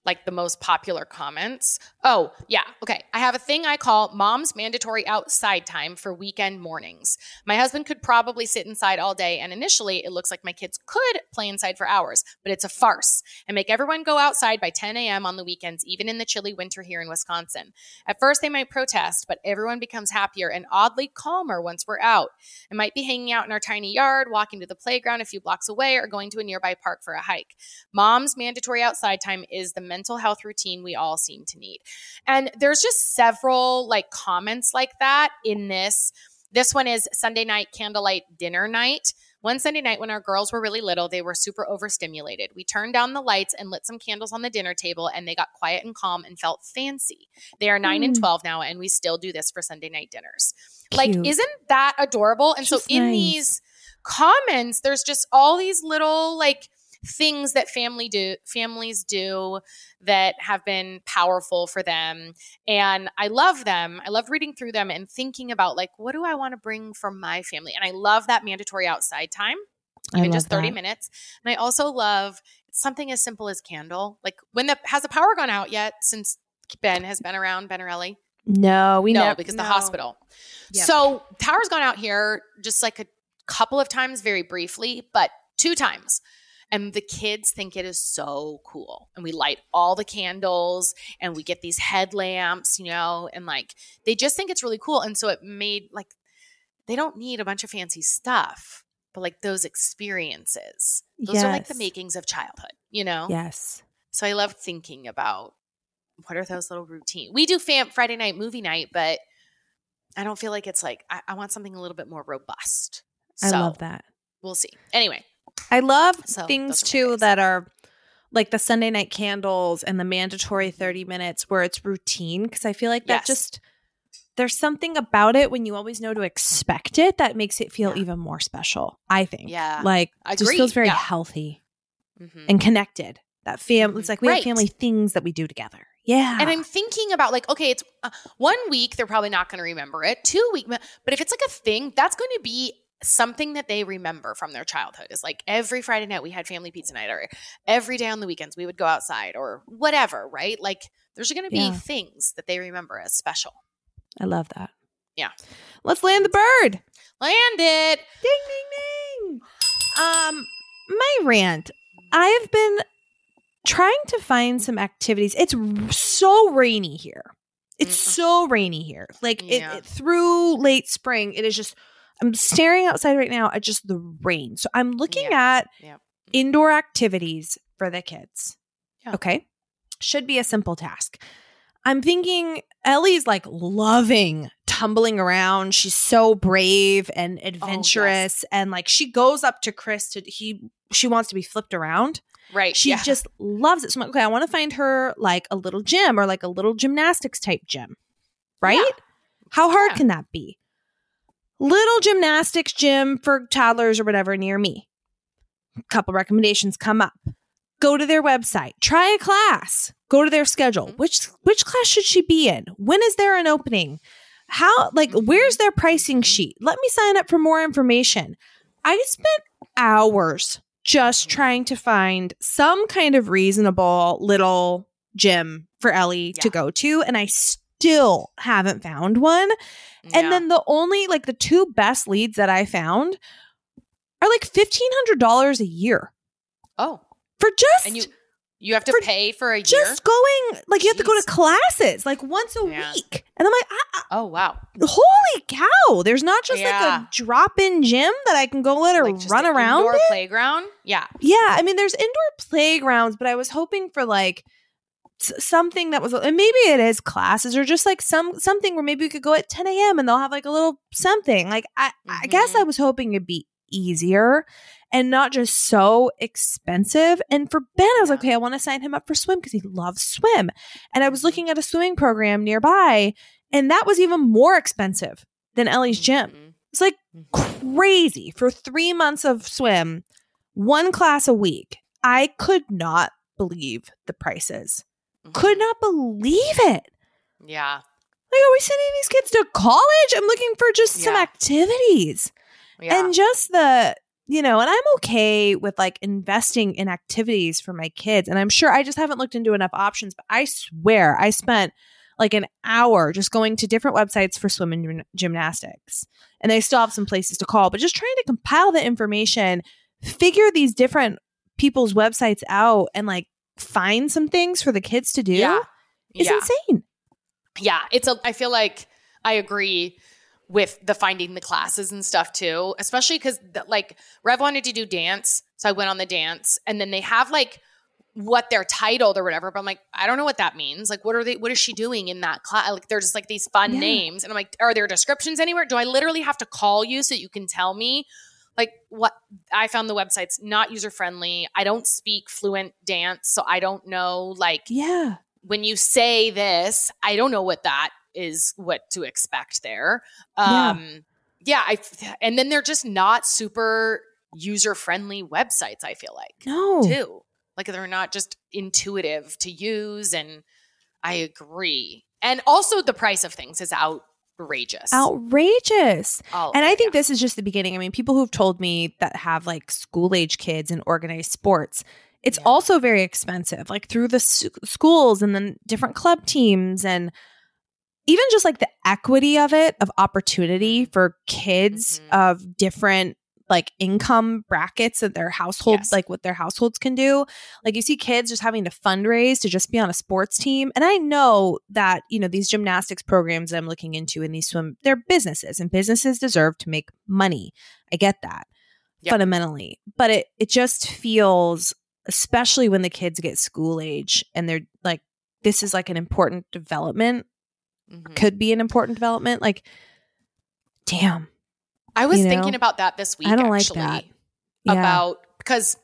like the most popular comments. Oh, yeah. Okay. I have a thing I call mom's mandatory outside time for weekend mornings. My husband could probably sit inside all day, and initially it looks like my kids could play inside for hours, but it's a farce and make everyone go outside by 10 a.m. on the weekends, even in the chilly winter here in Wisconsin. At first, they might protest, but everyone becomes happier and oddly calmer once we're out. It might be hanging out in our tiny yard, walking to the playground a few blocks away, or going to a nearby park for a hike. Mom's mandatory outside time is the mental health routine we all seem to need. And there's just several like comments like that in this. This one is Sunday night candlelight dinner night. One Sunday night when our girls were really little, they were super overstimulated. We turned down the lights and lit some candles on the dinner table, and they got quiet and calm and felt fancy. They are nine and Mm. 12 now, and we still do this for Sunday night dinners. Like, isn't that adorable? And so, in nice. these comments, there's just all these little like things that family do families do that have been powerful for them. And i love them. I love reading through them and thinking about like what do i want to bring from my family? And i love that mandatory outside time I even just 30 that. minutes. And i also love something as simple as candle. Like when the has the power gone out yet since ben has been around benarelli No, we no never because the hospital. Yep. so power's gone out here just like a couple of times very briefly but two times and the kids think it is so cool and we light all the candles and we get these headlamps you know and like they just think it's really cool and so it made like they don't need a bunch of fancy stuff but like those experiences those are like the makings of childhood you know Yes. so I love thinking about what are those little routines. We do fam Friday night movie night, but I don't feel like it's like I, I want something a little bit more robust. So I love that. We'll see. Anyway, I love So, things those are my too that are like the Sunday night candles and the mandatory 30 minutes where it's routine because I feel like that Yes. just there's something about it when you always know to expect it that makes it feel Yeah. even more special. I think. Yeah. Like it just feels very Yeah. healthy Mhm. and connected. That fam Mhm. it's like we have family things that we do together. Yeah. and I'm thinking about like, okay, it's uh, one week they're probably not going to remember it. Two week, but if it's like a thing, that's going to be something that they remember from their childhood. Is like every Friday night we had family pizza night, or every day on the weekends we would go outside, or whatever. Right? Like there's going to be Yeah. things that they remember as special. I love that. Yeah. Let's land the bird. Landed. Ding ding ding. Um my rant. I've been trying to find some activities. It's so rainy here. It's Mm-mm. so rainy here. Like it- it, through late spring, it is just I'm staring outside right now at just the rain. So I'm looking at Yeah. Mm-hmm. indoor activities for the kids. Yeah. Okay. Should be a simple task. I'm thinking Ellie's like loving tumbling around. She's so brave and Oh, adventurous and like she goes up to Chris to he she wants to be flipped around. Right. She yeah. just loves it. So I'm like, okay, I want to find her like a little gym or like a little gymnastics type gym. Right? Yeah. How hard Yeah. can that be? Little gymnastics gym for toddlers or whatever near me. A couple recommendations come up. Go to their website. Try a class. Go to their schedule. Mhm. Which which class should she be in? When is there an opening? How like Mhm. where's their pricing sheet? Let me sign up for more information. I spent hours just trying to find some kind of reasonable little gym for Ellie to go to and I still haven't found one. And then the only like the two best leads that I found are like $1500 a year oh, for just and you you have to For pay for a year. just going like you have to go to classes like once a Yeah. week. And I'm like, I, oh wow. Holy cow, there's not just Yeah. like a drop-in gym that I can go in or Like run around. indoor in? playground. Yeah. Yeah, I mean, there's indoor playgrounds, but I was hoping for like something that was, and maybe it is classes or just like some something where maybe we could go at 10 a.m. and they'll have like a little something. Like I, I guess. I was hoping it'd be easier and not just so expensive. And for Ben, I was like, okay, I want to sign him up for swim because he loves swim. And I was looking at a swimming program nearby, and that was even more expensive than Ellie's gym. Mhm. It's like crazy for three months of swim, one class a week. I could not believe the prices. Could Mhm. not believe it. Yeah. Like, are we sending these kids to college? I'm looking for just some activities Yeah. and just the, you know, and I'm okay with like investing in activities for my kids. And I'm sure I just haven't looked into enough options, but I swear I spent like an hour just going to different websites for swim and gymnastics. And they still have some places to call, but just trying to compile the information, figure these different people's websites out and like find some things for the kids to do yeah. is yeah. insane. yeah it's a i feel like i agree with the finding the classes and stuff too especially because like rev wanted to do dance so i went on the dance and then they have like what they're titled or whatever. But I'm like, I don't know what that means. Like, what are they? What is she doing in that class? Like, they're just like these fun Yeah. names, and I'm like, are there descriptions anywhere? Do I literally have to call you so you can tell me? Like what I found the website's not user friendly. I don't speak fluent dance, so I don't know. Like Yeah. when you say this, I don't know what that is, what to expect there. Yeah. Um, yeah, I and then they're just not super user friendly websites. I feel like No. too. Like they're not just intuitive to use. And I agree. And also the price of things is outrageous. Outrageous. Oh, And I think yeah. this is just the beginning. I mean, people who've told me that have like school age kids and organized sports, it's Yeah. also very expensive, like through the schools and then different club teams and even just like the equity of it, of opportunity for kids Mhm. of different like income brackets of their households, Yes. like what their households can do. Like you see kids just having to fundraise to just be on a sports team. And I know that, you know, these gymnastics programs that I'm looking into and these swim, they're businesses and businesses deserve to make money. I get that Yep. fundamentally. But it it just feels, especially when the kids get school age and they're like, this is like an important development, Mhm. could be an important development. Like, damn. I was you know? thinking about that this week. I don't like actually, that. Yeah. About because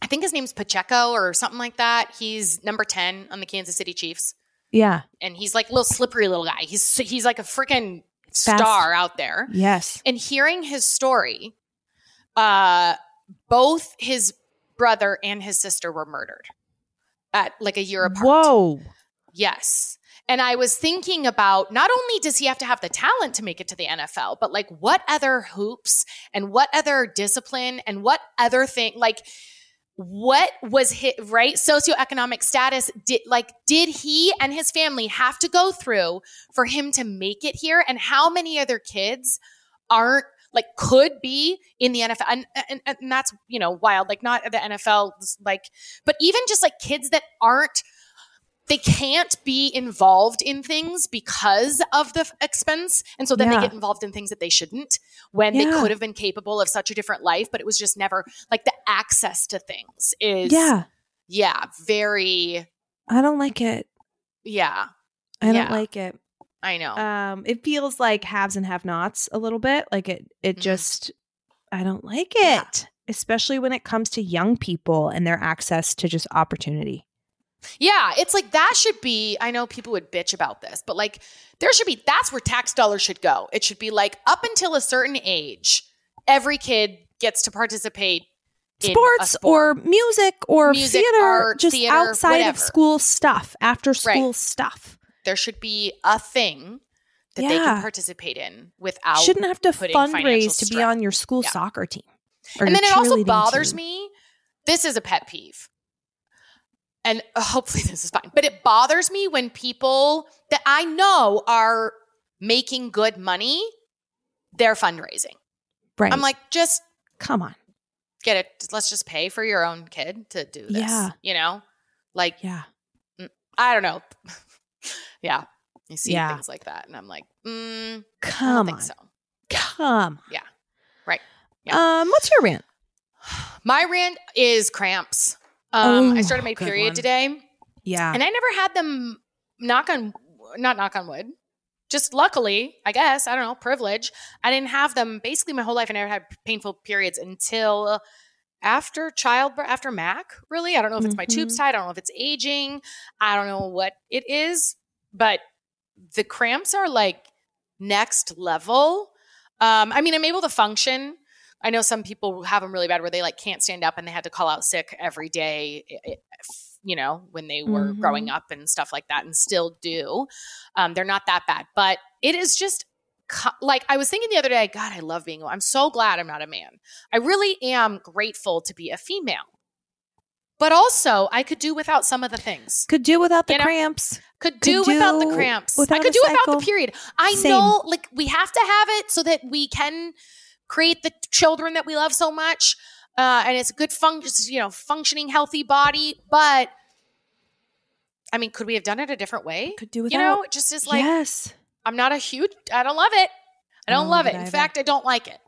I think his name's Pacheco or something like that. He's number 10 on the Kansas City Chiefs. yeah. And he's like a little slippery little guy. He's he's like a freaking star out there. Yes. And hearing his story, uh, both his brother and his sister were murdered at like a year apart. Whoa. Yes. And I was thinking about not only does he have to have the talent to make it to the NFL, but like what other hoops and what other discipline and what other thing, like what was hit right? Socioeconomic status did like did he and his family have to go through for him to make it here? And how many other kids aren't like could be in the NFL and, and and that's you know wild like not the NFL like but even just like kids that aren't they can't be involved in things because of the f- expense and so then Yeah. they get involved in things that they shouldn't when they could have been capable of such a different life but it was just never like the access to things is Yeah. yeah very I don't like it. yeah I don't Yeah. like it. i know Um, it feels like haves and have nots a little bit. Like it it Mhm. just I don't like Yeah. it. Especially when it comes to young people and their access to just opportunity. Yeah, it's like that should be. I know people would bitch about this, but like there should be that's where tax dollars should go. It should be like up until a certain age, every kid gets to participate Sports sport. or music or Music, theater, art, just theater, outside whatever. of school stuff, after school Right. stuff. there should be a thing that they can participate in without. Shouldn't have to fundraise to be on your school Yeah. soccer team. and then it also bothers team. me. This is a pet peeve. And uh, hopefully this is fine. But it bothers me when people that I know are making good money, they're fundraising. Right. I'm like, just come on. get it. Let's just pay for your own kid to do this. Yeah. You know? Like, Yeah. I don't know. yeah. You see Yeah. things like that. And I'm like, mm, Come think on. so. Come. Yeah. Right. Yeah. Um, what's your rant? My rant is cramps. Um, I Oh, started my period one. today. Yeah. and I never had them knock on not knock on wood. Just luckily, I guess, I don't know, privilege. I didn't have them basically my whole life. And I never had painful periods until after childbirth, after Mac, really. I don't know if it's my tubes Mhm. tied. I don't know if it's aging. I don't know what it is, but the cramps are like next level. Um, I mean, I'm able to function. I know some people have them really bad where they like can't stand up and they had to call out sick every day. i- i- You know, when they were Mhm. growing up and stuff like that, and still do. Um, they're not that bad, but it is just like I was thinking the other day. God, I love being. I'm so glad I'm not a man. I really am grateful to be a female, but also I could do without some of the things. Could do without the You know, Cramps. Could Could do without the cramps. without I could do without the period. I Same. know, like we have to have it so that we can create the children that we love so much, uh, and it's a good function, you know, functioning, healthy body. But I mean, could we have done it a different way? Could do without. You know, it just is like yes. I'm not a huge. I don't love it. I don't don't love love it. it In fact, I don't like it.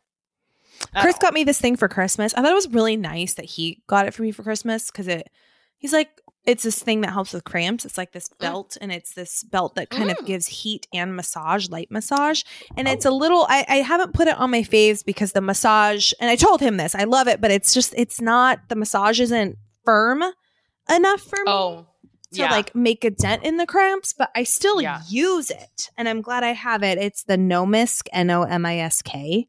at Chris all. got me this thing for Christmas. I thought it was really nice that he got it for me for Christmas because it he's like, it's this thing that helps with cramps. It's like this belt, and it's this belt that kind Mm. of gives heat and massage, light massage. And Oh. it's a little, I, I haven't put it on my face because the massage, and I told him this, I love it, but it's just, it's not, the massage isn't firm enough for me Oh, to yeah. like make a dent in the cramps, but I still Yeah. use it. And I'm glad I have it. It's the Nomisk, N O M I S K.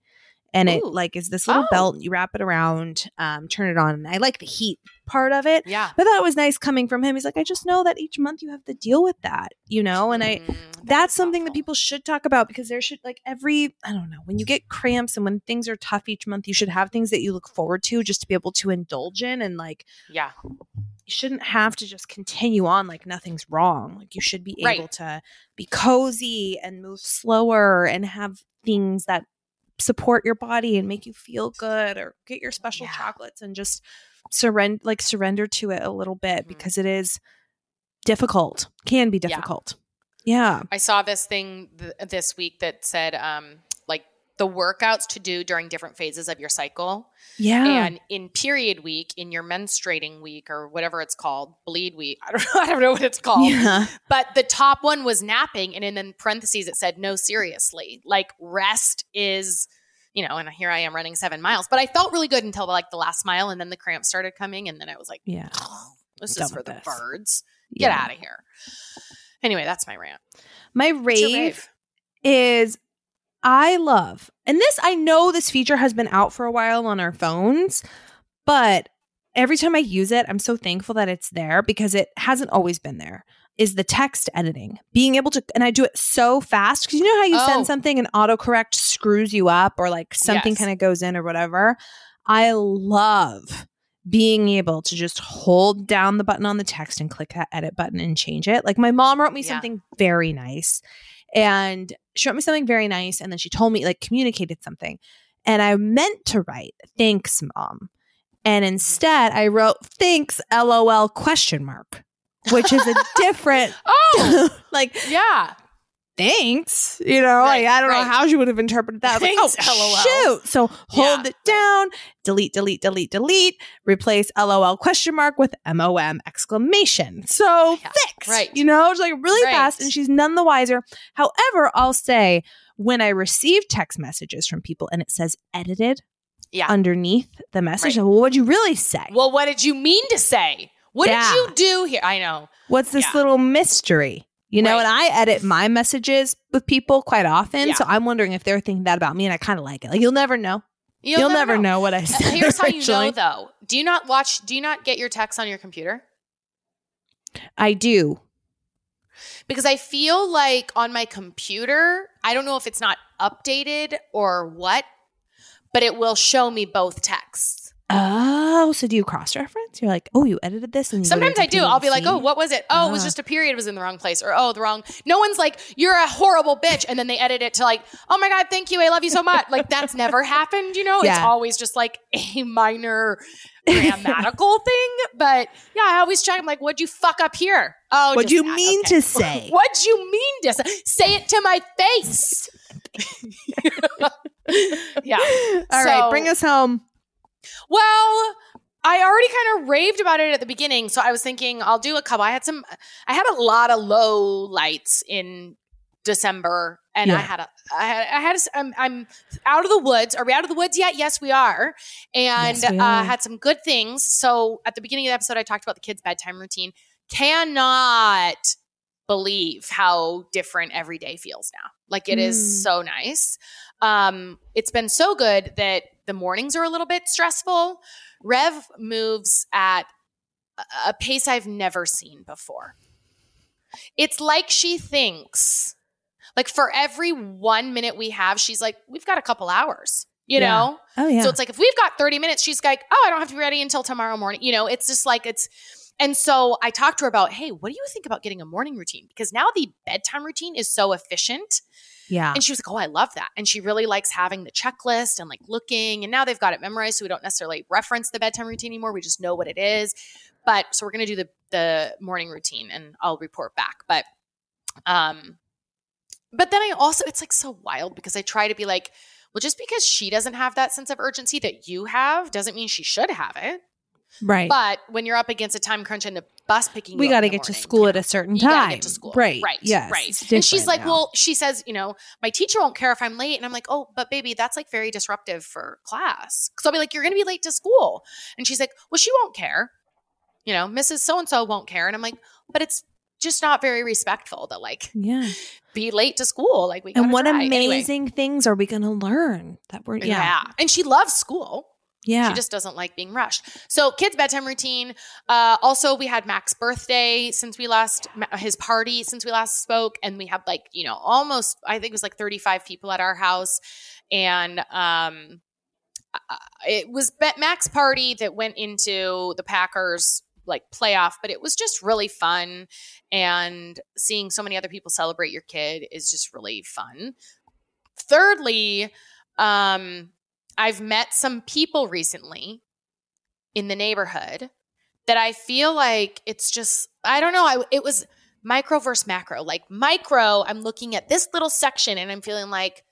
And it Ooh. like is this little Oh. belt, you wrap it around, um, turn it on. And I like the heat part of it. yeah. But that was nice coming from him. He's like, I just know that each month you have to deal with that, you know? And I Mm, that that's is something that people should talk about because there should like every I don't know, when you get cramps and when things are tough each month, you should have things that you look forward to just to be able to indulge in and like Yeah. you shouldn't have to just continue on like nothing's wrong. Like you should be Right. able to be cozy and move slower and have things that support your body and make you feel good or get your special Yeah. chocolates and just surrender like surrender to it a little bit Mhm. because it is difficult. Can be difficult. Yeah. I saw this thing th- this week that said, um, the workouts to do during different phases of your cycle. Yeah. And in period week, in your menstruating week or whatever it's called, bleed week. I don't know. I don't know what it's called. yeah. But the top one was napping, and in, parentheses it said, "No, seriously, like rest is." You know, and here I am running seven miles, but I felt really good until like the last mile, and then the cramps started coming, and then I was like, Yeah. "This Done is for with the birds. Get Yeah. out of here." Anyway, that's my rant. My your rave is I love, and this I know this feature has been out for a while on our phones, but every time I use it, I'm so thankful that it's there because it hasn't always been there. Is the text editing being able to, and I do it so fast because you know how you Oh. send something and autocorrect screws you up or like something Yes. kind of goes in or whatever. I love being able to just hold down the button on the text and click that edit button and change it. Like my mom wrote me Yeah. something very nice and she wrote me something very nice and then she told me like communicated something and I meant to write thanks mom and instead I wrote thanks lol question mark which is a different Oh, like yeah. Thanks you know Right, like I don't know how she would have interpreted that Thanks, like, oh LOL. shoot so hold Yeah, it down delete delete delete delete replace lol question mark with mom exclamation so Yeah, fix right. you know it's like really Right. fast and she's none the wiser however I'll say when I receive text messages from people and it says edited Yeah. underneath the message Right. well, what'd you really say Well, what did you mean to say? What Yeah. did you do here? I know. What's this little mystery? You know, Right. and I edit my messages with people quite often. Yeah. So I'm wondering if they're thinking that about me and I kind of like it. Like you'll never know. You'll, never know. what I said. Here's how you know though. Do you not watch do you not get your texts on your computer? I do. Because I feel like on my computer, I don't know if it's not updated or what, but it will show me both texts. Oh, so do you cross reference? You're like, oh, you edited this and you go to your Sometimes I do. I'll be like, "Oh, what was it? Oh, it was Ah. just a period was in the wrong place," or "Oh, the wrong." No one's like, "You're a horrible bitch," and then they edit it to like, "Oh my god, thank you, I love you so much." Like that's never happened. You know, yeah. it's always just like a minor grammatical thing. But yeah, I always check. I'm like, "What'd you fuck up here?" Oh, What'd you that. mean Okay. to say? What'd you mean to say? Say it to my face. yeah. All right, So- bring us home. Well, I already kind of raved about it at the beginning, so I was thinking I'll do a couple. I had some, I had a lot of low lights in December, and I had a, I had, I had, a, I'm, I'm out of the woods. Are we out of the woods yet? Yes, we are, and Yes, we uh, had some good things. So at the beginning of the episode, I talked about the kids' bedtime routine. Cannot believe how different every day feels now. Like it is Mm. so nice. Um, it's been so good that the mornings are a little bit stressful. Rev moves at a- pace I've never seen before. It's like she thinks, like for every one minute we have, she's like, we've got a couple hours, you Yeah. know? Oh yeah. So it's like if we've got 30 minutes, she's like, oh, I don't have to be ready until tomorrow morning. You know, it's just like it's and so I talked to her about, hey, what do you think about getting a morning routine? Because now the bedtime routine is so efficient. Yeah. And she was like, Oh, I love that. And she really likes having the checklist and like looking. And now they've got it memorized. So we don't necessarily reference the bedtime routine anymore. We just know what it is. But so we're gonna do the the morning routine and I'll report back. But um but then I also it's like so wild because I try to be like, well, just because she doesn't have that sense of urgency that you have doesn't mean she should have it. Right. But when you're up against a time crunch and a bus picking, we got to get to school at a certain You time. get to school. Right. Right. Yes. Right. And she's like, now. well, she says, you know, my teacher won't care if I'm late. And I'm like, oh, but baby, that's like very disruptive for class. Cause I'll be like, you're going to be late to school. And she's like, well, she won't care. You know, Mrs. So and so won't care. And I'm like, but it's just not very respectful to like yeah. be late to school. Like we And what try. Anyway. amazing things are we going to learn that we're, Yeah. yeah. And she loves school. Yeah. She just doesn't like being rushed. So, kids' bedtime routine. Uh, also, we had Mac's birthday since we last, his party since we last spoke. And we had like, you know, almost, I think it was like 35 people at our house. And um, uh, it was Bet- Mac's party that went into the Packers like playoff, but it was just really fun. And seeing so many other people celebrate your kid is just really fun. Thirdly, um, I've met some people recently in the neighborhood that I feel like it's just, I don't know, I, it was micro versus macro. Like micro, I'm looking at this little section and I'm feeling like,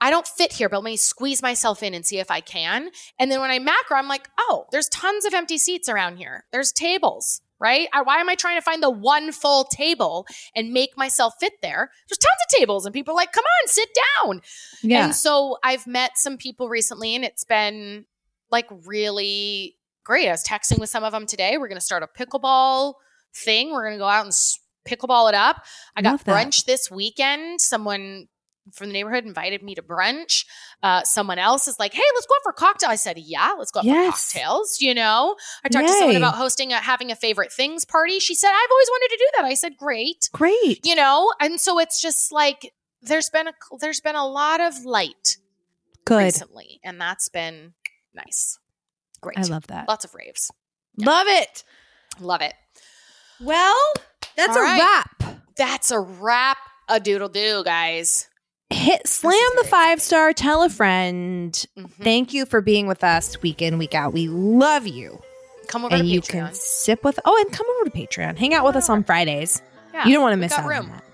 I don't fit here, but let me squeeze myself in and see if I can. And then when I macro, I'm like, oh, there's tons of empty seats around here. There's tables, right? I, why am I trying to find the one full table and make myself fit there? There's tons of tables, and people are like, come on, sit down. yeah. And so I've met some people recently, and it's been like really great. I was texting with some of them today. We're going to start a pickleball thing. We're going to go out and pickleball it up. I got Love that. brunch this weekend. Someone from the neighborhood invited me to brunch. Uh, someone else is like, "Hey, let's go out for a cocktail." I said, "Yeah, let's go out Yes. for cocktails." You know, I talked to someone about hosting a having a favorite things party. She said, "I've always wanted to do that." I said, "Great." Great. You know, and so it's just like there's been a there's been a lot of light Good. recently, and that's been nice. Great. I love that. Lots of raves. Love it. Love it. Well, that's All a right. wrap. That's a wrap. A doodle do, guys. Hit slam the five star. Tell a friend. Mhm. Thank you for being with us week in week out. We love you, Come over and you Patreon. can sip with. Oh, and come over to Patreon. Hang out with us on Fridays. yeah, you don't want to miss out room. on that.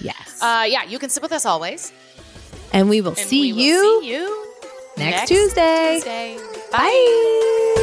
Yes. Uh, yeah, you can sip with us always. and we will And see we will you see you next, Tuesday. Tuesday. Bye.